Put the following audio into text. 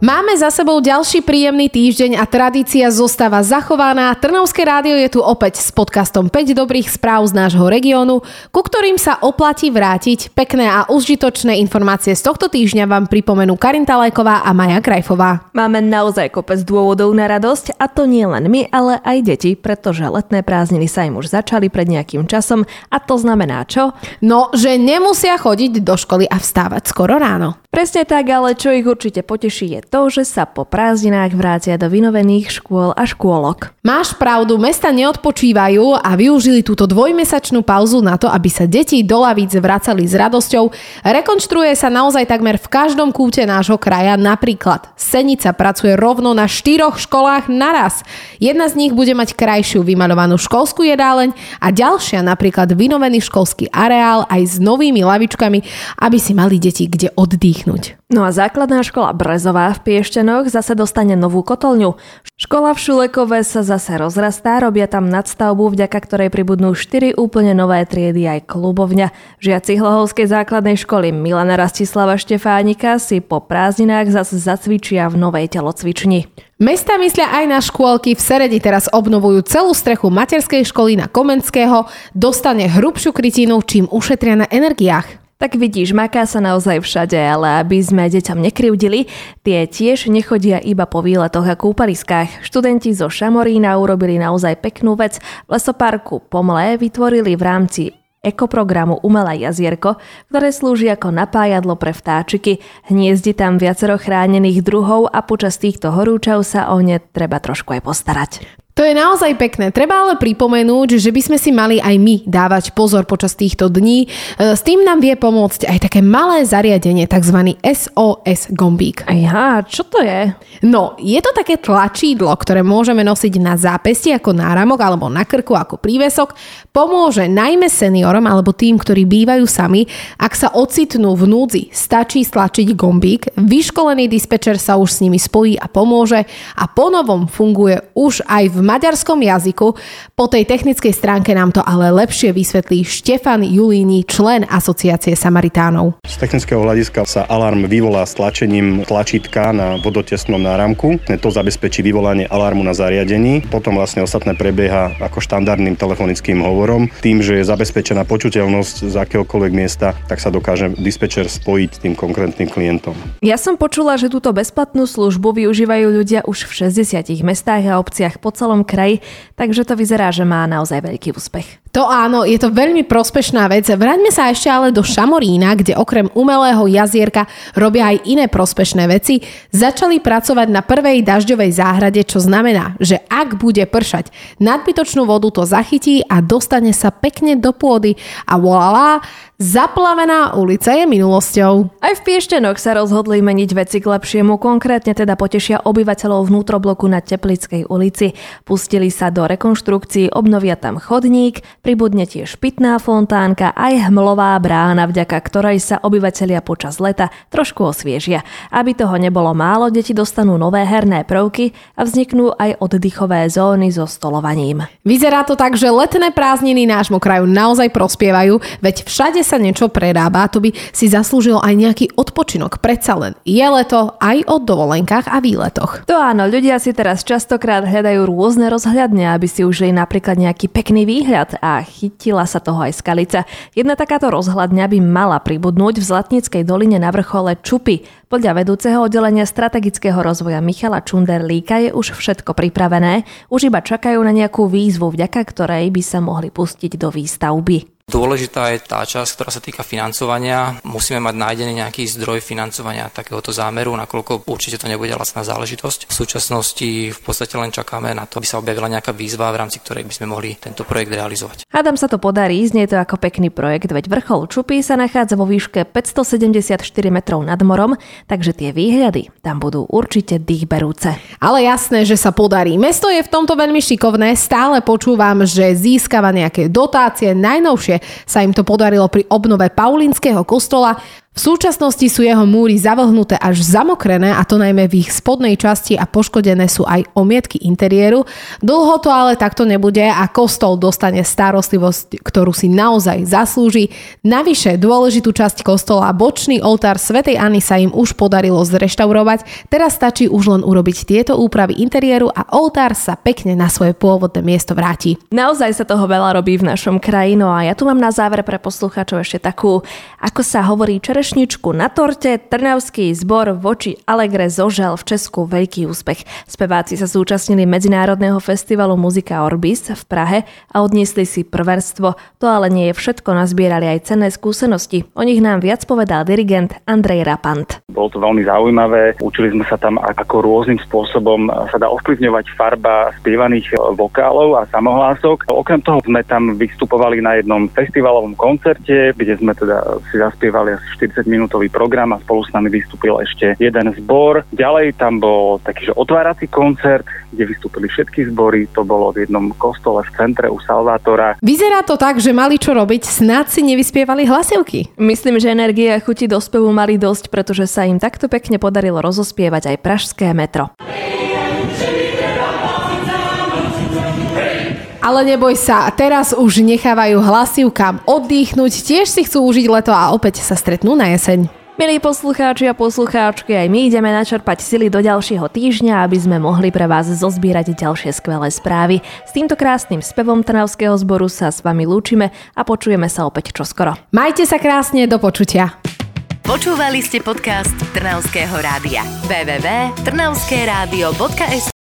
Máme za sebou ďalší príjemný týždeň a tradícia zostáva zachovaná. Trnovské rádio je tu opäť s podcastom 5 dobrých správ z nášho regiónu, ku ktorým sa oplatí vrátiť. Pekné a užitočné informácie z tohto týždňa vám pripomenú Karin Talajková a Maja Krajfová. Máme naozaj kopec dôvodov na radosť a to nie len my, ale aj deti, pretože letné prázdniny sa im už začali pred nejakým časom a to znamená čo? No, že nemusia chodiť do školy a vstávať skoro ráno. Presne tak, ale čo ich určite poteší je to, že sa po prázdninách vrátia do vynovených škôl a škôlok. Máš pravdu, mesta neodpočívajú a využili túto dvojmesačnú pauzu na to, aby sa deti do lavíc vracali s radosťou. Rekonštruuje sa naozaj takmer v každom kúte nášho kraja. Napríklad Senica pracuje rovno na štyroch školách naraz. Jedna z nich bude mať krajšiu vymalovanú školskú jedáleň a ďalšia napríklad vynovený školský areál aj s novými lavičkami, aby si mali deti kde oddychnúť. No a základná škola Brezová v Piešťanoch zase dostane novú kotolňu. Škola v Šulekove sa zase rozrastá, robia tam nadstavbu, vďaka ktorej pribudnú 4 úplne nové triedy aj klubovňa. Žiaci Hlohovskej základnej školy Milana Rastislava Štefánika si po prázdninách zase zacvičia v novej telocvični. Mesta myslia aj na škôlky. V Seredi teraz obnovujú celú strechu materskej školy na Komenského, dostane hrubšiu krytinu, čím ušetria na energiách. Tak vidíš, maká sa naozaj všade, ale aby sme deťom nekryvdili, tie tiež nechodia iba po výletoch a kúpaliskách. Študenti zo Šamorína urobili naozaj peknú vec. V lesoparku Pomlé vytvorili v rámci ekoprogramu Umelé jazierko, ktoré slúži ako napájadlo pre vtáčiky. Hniezdi tam viacero chránených druhov a počas týchto horúčav sa o ne treba trošku aj postarať. To je naozaj pekné. Treba ale pripomenúť, že by sme si mali aj my dávať pozor počas týchto dní. E, s tým nám vie pomôcť aj také malé zariadenie, tzv. SOS gombík. Aha, čo to je? No, je to také tlačídlo, ktoré môžeme nosiť na zápesti ako náramok alebo na krku ako prívesok. Pomôže najmä seniorom alebo tým, ktorí bývajú sami. Ak sa ocitnú v núdzi, stačí stlačiť gombík. Vyškolený dispečer sa už s nimi spojí a pomôže a ponovom funguje už aj v maďarskom jazyku. Po tej technickej stránke nám to ale lepšie vysvetlí Štefan Julíni, člen Asociácie Samaritánov. Z technického hľadiska sa alarm vyvolá stlačením tlačítka na vodotesnom náramku. To zabezpečí vyvolanie alarmu na zariadení. Potom vlastne ostatné prebieha ako štandardným telefonickým hovorom. Tým, že je zabezpečená počuteľnosť z akéhokoľvek miesta, tak sa dokáže dispečer spojiť tým konkrétnym klientom. Ja som počula, že túto bezplatnú službu využívajú ľudia už v 60 mestách a obciach po celom celom kraji, takže to vyzerá, že má naozaj veľký úspech. To áno, je to veľmi prospešná vec. Vráťme sa ešte ale do Šamorína, kde okrem umelého jazierka robia aj iné prospešné veci. Začali pracovať na prvej dažďovej záhrade, čo znamená, že ak bude pršať, nadbytočnú vodu to zachytí a dostane sa pekne do pôdy a voilà, Zaplavená ulica je minulosťou. Aj v Piešťanoch sa rozhodli meniť veci k lepšiemu, konkrétne teda potešia obyvateľov vnútrobloku na Teplickej ulici. Pustili sa do rekonštrukcií, obnovia tam chodník, pribudne tiež pitná fontánka aj hmlová brána, vďaka ktorej sa obyvateľia počas leta trošku osviežia. Aby toho nebolo málo, deti dostanú nové herné prvky a vzniknú aj oddychové zóny so stolovaním. Vyzerá to tak, že letné prázdniny nášmu kraju naozaj prospievajú, veď všade sa niečo prerába, to by si zaslúžil aj nejaký odpočinok. Predsa len je leto aj o dovolenkách a výletoch. To áno, ľudia si teraz častokrát hľadajú rôzne rozhľadne, aby si užili napríklad nejaký pekný výhľad a chytila sa toho aj skalica. Jedna takáto rozhľadňa by mala pribudnúť v Zlatníckej doline na vrchole Čupy. Podľa vedúceho oddelenia strategického rozvoja Michala Čunderlíka je už všetko pripravené, už iba čakajú na nejakú výzvu, vďaka ktorej by sa mohli pustiť do výstavby. Dôležitá je tá časť, ktorá sa týka financovania. Musíme mať nájdený nejaký zdroj financovania takéhoto zámeru, nakoľko určite to nebude lacná záležitosť. V súčasnosti v podstate len čakáme na to, aby sa objavila nejaká výzva, v rámci ktorej by sme mohli tento projekt realizovať. Adam sa to podarí, znie to ako pekný projekt, veď vrchol Čupy sa nachádza vo výške 574 metrov nad morom, takže tie výhľady tam budú určite dýchberúce. Ale jasné, že sa podarí. Mesto je v tomto veľmi šikovné, stále počúvam, že získava nejaké dotácie, najnovšie sa im to podarilo pri obnove Paulinského kostola. V súčasnosti sú jeho múry zavlhnuté až zamokrené a to najmä v ich spodnej časti a poškodené sú aj omietky interiéru. Dlho to ale takto nebude a kostol dostane starostlivosť, ktorú si naozaj zaslúži. Navyše dôležitú časť kostola, bočný oltár svätej Anny sa im už podarilo zreštaurovať. Teraz stačí už len urobiť tieto úpravy interiéru a oltár sa pekne na svoje pôvodné miesto vráti. Naozaj sa toho veľa robí v našom kraji, no a ja tu mám na záver pre poslucháčov ešte takú, ako sa hovorí, čerešničku na torte, Trnavský zbor voči Alegre zožal v Česku veľký úspech. Speváci sa zúčastnili Medzinárodného festivalu Muzika Orbis v Prahe a odniesli si prverstvo. To ale nie je všetko, nazbierali aj cenné skúsenosti. O nich nám viac povedal dirigent Andrej Rapant. Bolo to veľmi zaujímavé. Učili sme sa tam, ako rôznym spôsobom sa dá ovplyvňovať farba spievaných vokálov a samohlások. Okrem toho sme tam vystupovali na jednom festivalovom koncerte, kde sme teda si zaspievali asi 40-minútový program a spolu s nami vystúpil ešte jeden zbor. Ďalej tam bol taký, že otvárací koncert, kde vystúpili všetky zbory. To bolo v jednom kostole v centre u Salvátora. Vyzerá to tak, že mali čo robiť, snad si nevyspievali hlasivky. Myslím, že energie a chuti do spevu mali dosť, pretože sa im takto pekne podarilo rozospievať aj pražské metro. Ale neboj sa, teraz už nechávajú hlasivkám oddychnúť, tiež si chcú užiť leto a opäť sa stretnú na jeseň. Milí poslucháči a poslucháčky, aj my ideme načerpať sily do ďalšieho týždňa, aby sme mohli pre vás zozbierať ďalšie skvelé správy. S týmto krásnym spevom Trnavského zboru sa s vami lúčime a počujeme sa opäť čoskoro. Majte sa krásne, do počutia. Počúvali ste podcast Trnavského rádia. www.trnavskeradio.sk